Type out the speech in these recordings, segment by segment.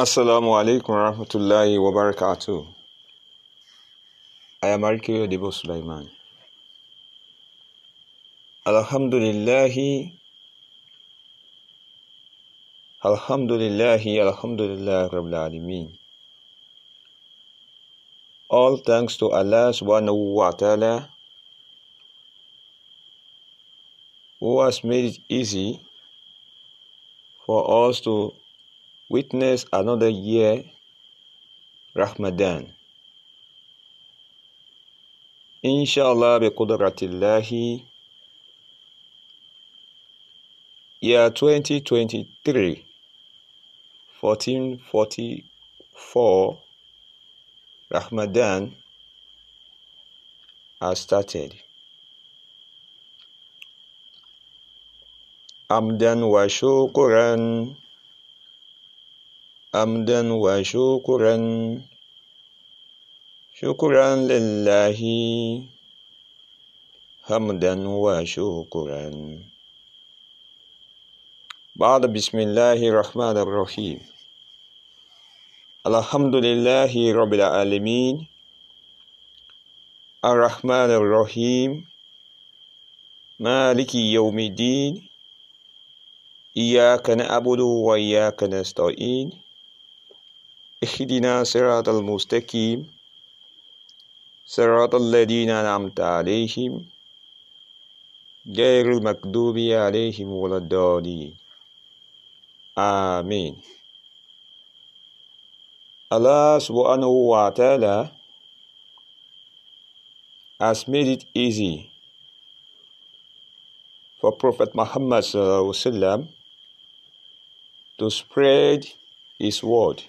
Assalamu alaikum warahmatullahi wabarakatuh. I am Arikio Debo Sulaiman. Alhamdulillahi, Alhamdulillahi, Alhamdulillah Rabbil Alameen. All thanks to Allah subhanahu wa ta'ala who has made it easy for us to witness another year, Ramadan. Inshallah, biqudratillahi, year 2023, 1444, Ramadan has started. Hamdan wa shukran. حمدا وشكرا. شكرا لله. حمدا وشكرا. بعد بسم الله الرحمن الرحيم. الحمد لله رب العالمين. الرحمن الرحيم. مالك يوم الدين. إياك نعبد وإياك نستعين. اهدنا صراط المستقيم صراط الذين أنعمت عليهم غير المكذوب عليهم ولا الضالين آمين subhanahu wa ta'ala has made it easy for Prophet Muhammad to spread his word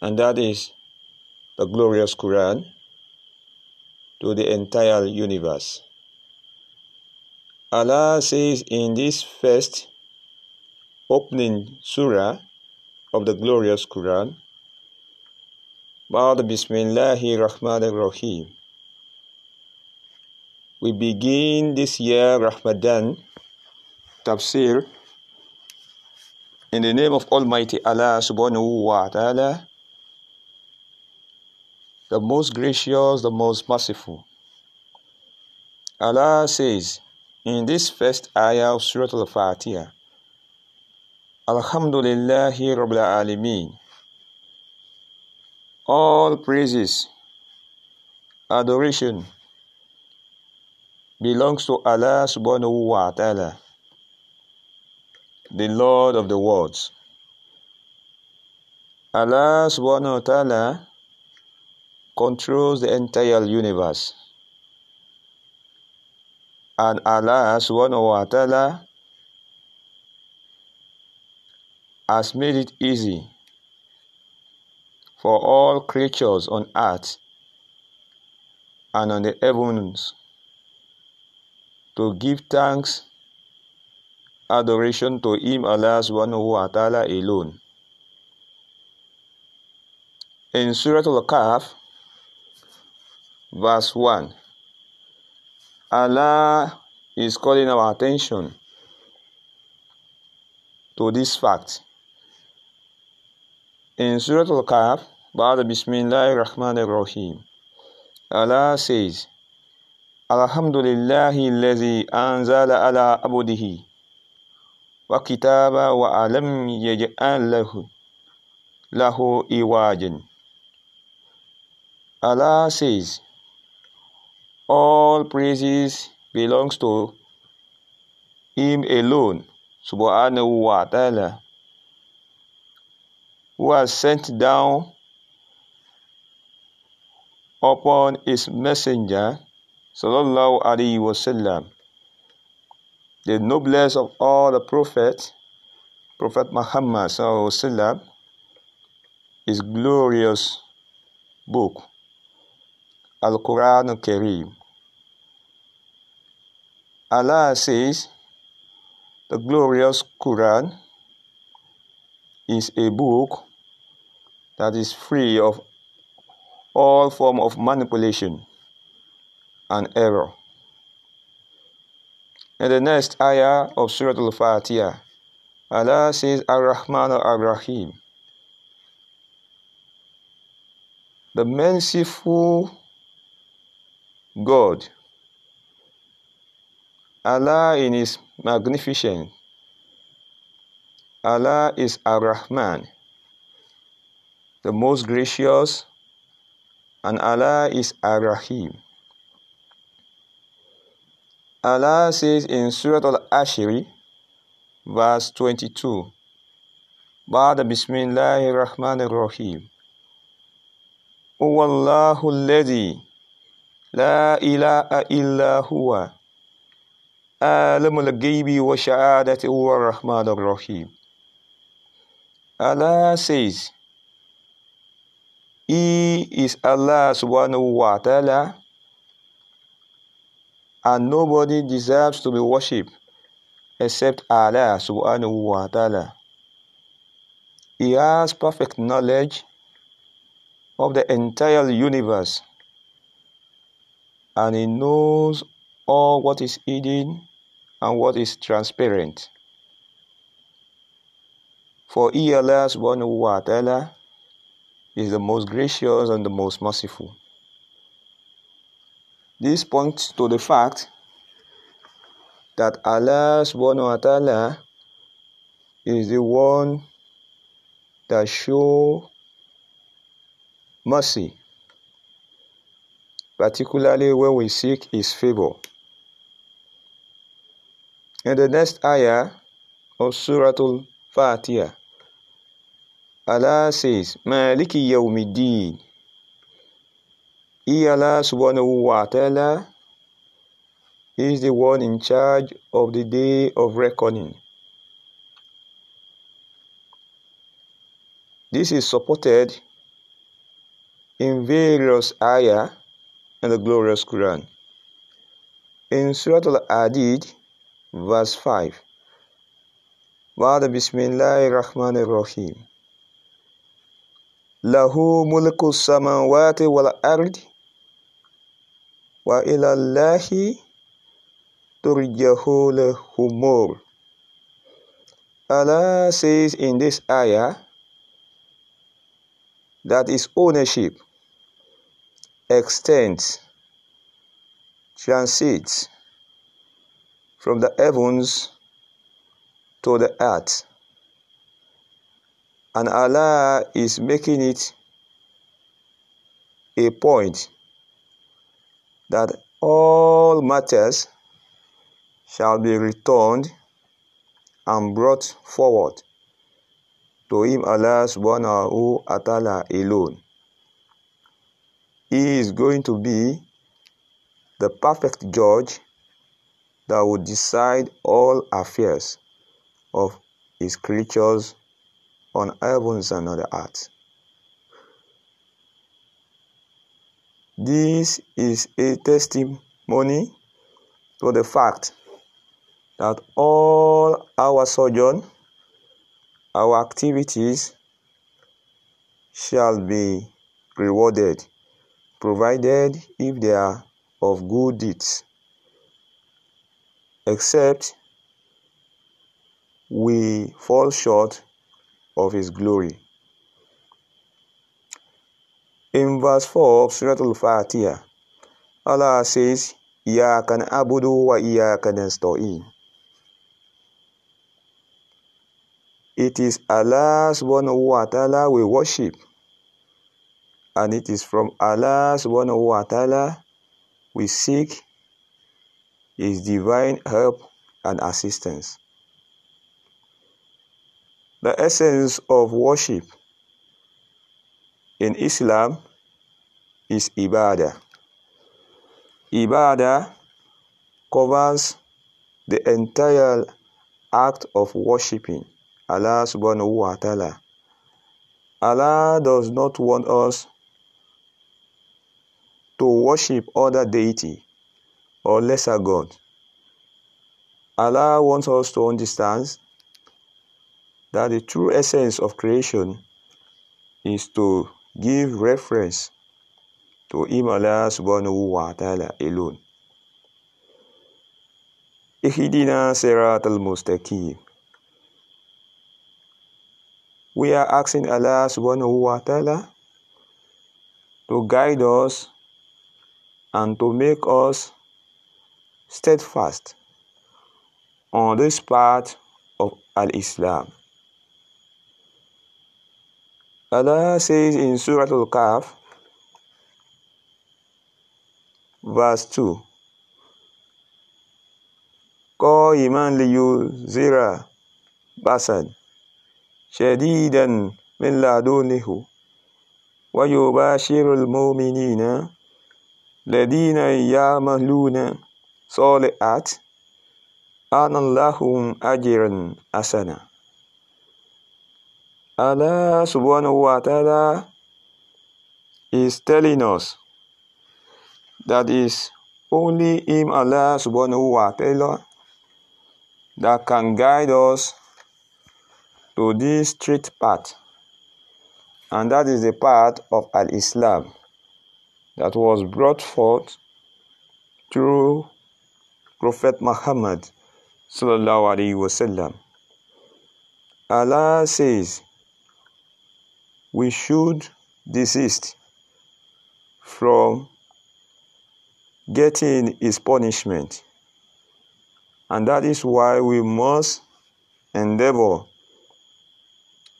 and that is the glorious Quran to the entire universe. Allah says in this first opening surah of the glorious Quran, Ba'ad Bismillahir Rahmanir Rahim. We begin this year Ramadan tafsir in the name of Almighty Allah subhanahu wa ta'ala the most gracious, the most merciful. Allah says in this first ayah of Surah Al-Fatiha, Alhamdulillahi Rabbil Alameen. All praises, adoration belongs to Allah subhanahu wa ta'ala, the Lord of the worlds. Allah subhanahu wa ta'ala controls the entire universe. And Allah subhanahu wa ta'ala has made it easy for all creatures on earth and on the heavens to give thanks, adoration to Him, Allah subhanahu wa ta'ala alone. In Surah Al-Kahf, verse 1, Allah is calling our attention to this fact. In Surah Al-Kahf, بعد بسم الله الرحمن الرحيم Allah says الحمد لله الذي أنزل على عبده وكتابا وألم يجعل له له إواجا Allah says all praises belongs to him alone subhanahu wa ta'ala who has sent down upon his messenger sallallahu alaihi wasallam the noblest of all the prophets prophet muhammad sallallahu alaihi wasallam his glorious book al-quran al-kareem Allah says, the glorious Quran is a book that is free of all form of manipulation and error. In the next ayah of Surah Al-Fatiha, Allah says, Ar-Rahman Ar-Rahim, the merciful God Allah in His magnificence. Allah is Ar-Rahman, the most gracious, and Allah is Ar-Rahim. Allah says in Surah Al-Hashri, verse 22, بعد بسم الله الرحمن O Allah, الله الذي لا إله إلا هو عالم الغيب وشهادة هو الرحمن الرحيم Allah says He is Allah subhanahu wa ta'ala and nobody deserves to be worshipped except Allah subhanahu wa ta'ala. He has perfect knowledge of the entire universe and he knows all what is hidden and what is transparent. For he, Allah subhanahu wa ta'ala, is the most gracious and the most merciful. This points to the fact that Allah subhanahu wa ta'ala is the one that show mercy, particularly when we seek His favor. In the next ayah of Surah Al-Fatiha, Allah says, Maliki Yawmiddin. He, Allah subhanahu wa ta'ala, is the one in charge of the day of reckoning. This is supported in various ayah in the glorious Quran. In Surah Al-Hadid, verse 5, بعد بسم الله الرحمن الرحيم له ملك السماوات والأرض وإلى الله ترجع الأمور Allah says in this ayah that his ownership extends, transits from the heavens to the earth. And Allah is making it a point that all matters shall be returned and brought forward to him Allah subhanahu wa ta'ala alone. He is going to be the perfect judge that will decide all affairs of his creatures on heavens and on the earth. This is a testimony to the fact that all our sojourn, our activities shall be rewarded, provided if they are of good deeds, except we fall short of His glory. In verse 4 of Surah Al Fatiha, Allah says, إياك wa ya نستعين. It is Allah's one wa ta'ala we worship, and it is from Allah's one wa ta'ala we seek his divine help and assistance. The essence of worship in Islam is ibadah. Ibadah covers the entire act of worshipping Allah subhanahu wa ta'ala. Allah does not want us to worship other deity or lesser God. Allah wants us to understand that the true essence of creation is to give reference to Him Allah subhanahu wa ta'ala alone. Ihdina sirat al-mustaqim. We are asking Allah subhanahu wa ta'ala to guide us and to make us steadfast on this path of Al Islam. Allah says in Surah Al Kahf, verse 2. Call Iman Liu Zira Basan Shadidan Min Ladunihu Wayuba Shirul Mominina Ladina Yamaluna صالحات أن لهم أجرا حسنا Allah subhanahu wa ta'ala is telling us that is only Him, Allah subhanahu wa ta'ala, that can guide us to this straight path. And that is the path of Al Islam that was brought forth through Prophet Muhammad sallallahu alaihi wasallam. Allah says we should desist from getting his punishment. And that is why we must endeavor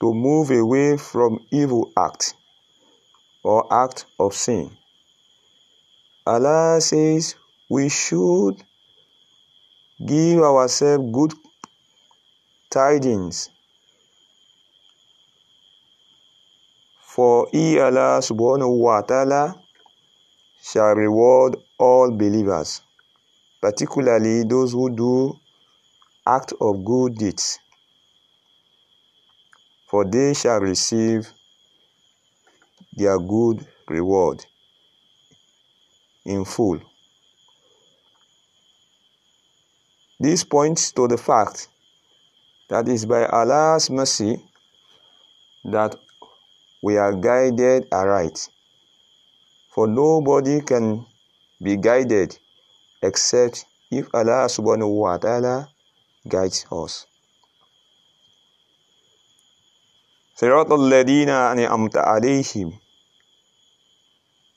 to move away from evil act or act of sin. Allah says we should give ourselves good tidings for he Allah subhanahu wa ta'ala shall reward all believers, particularly those who do act of good deeds, for they shall receive their good reward in full. This points to the fact that it is by Allah's mercy that we are guided aright. For nobody can be guided except if Allah subhanahu wa ta'ala guides us. صراط الذين أنعمت عليهم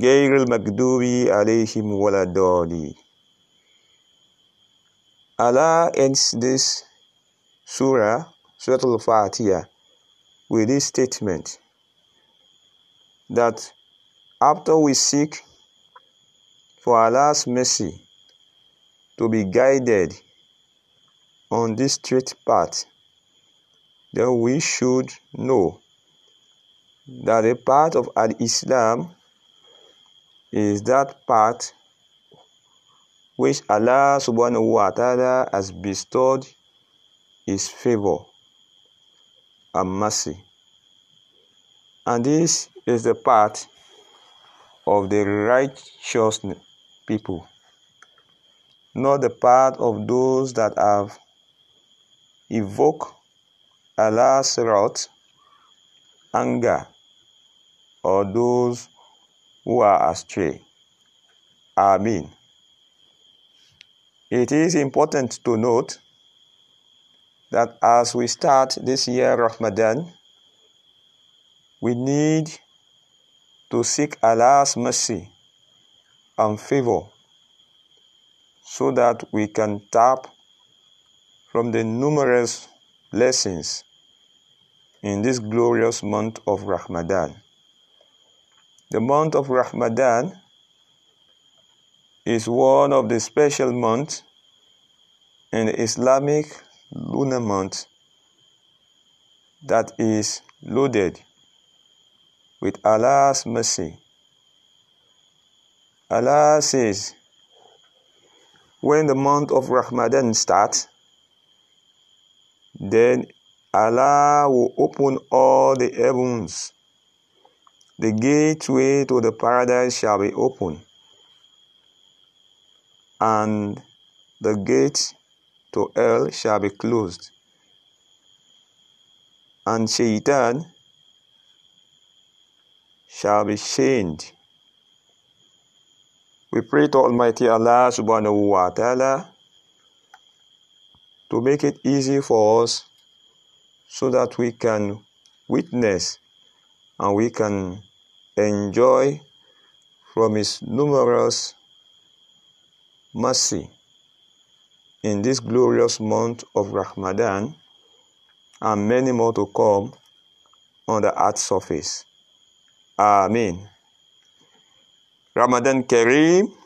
غير المغضوب عليهم ولا الضالين Allah ends this surah, Surah Al-Fatiha, with this statement that after we seek for Allah's mercy to be guided on this straight path, then we should know that the path of Al Islam is that path which Allah subhanahu wa ta'ala has bestowed his favor and mercy. And this is the path of the righteous people, not the path of those that have evoked Allah's wrath, anger, or those who are astray. Amen. It is important to note that as we start this year Ramadan, we need to seek Allah's mercy and favor so that we can tap from the numerous blessings in this glorious month of Ramadan. The month of Ramadan is one of the special months in the Islamic lunar month that is loaded with Allah's mercy. Allah says, when the month of Ramadan starts, then Allah will open all the heavens. The gateway to the paradise shall be open, and the gate to hell shall be closed. And Shaitan shall be chained. We pray to Almighty Allah subhanahu wa ta'ala to make it easy for us so that we can witness and we can enjoy from His numerous mercy in this glorious month of Ramadan and many more to come on the earth's surface. Amen. Ramadan Kareem.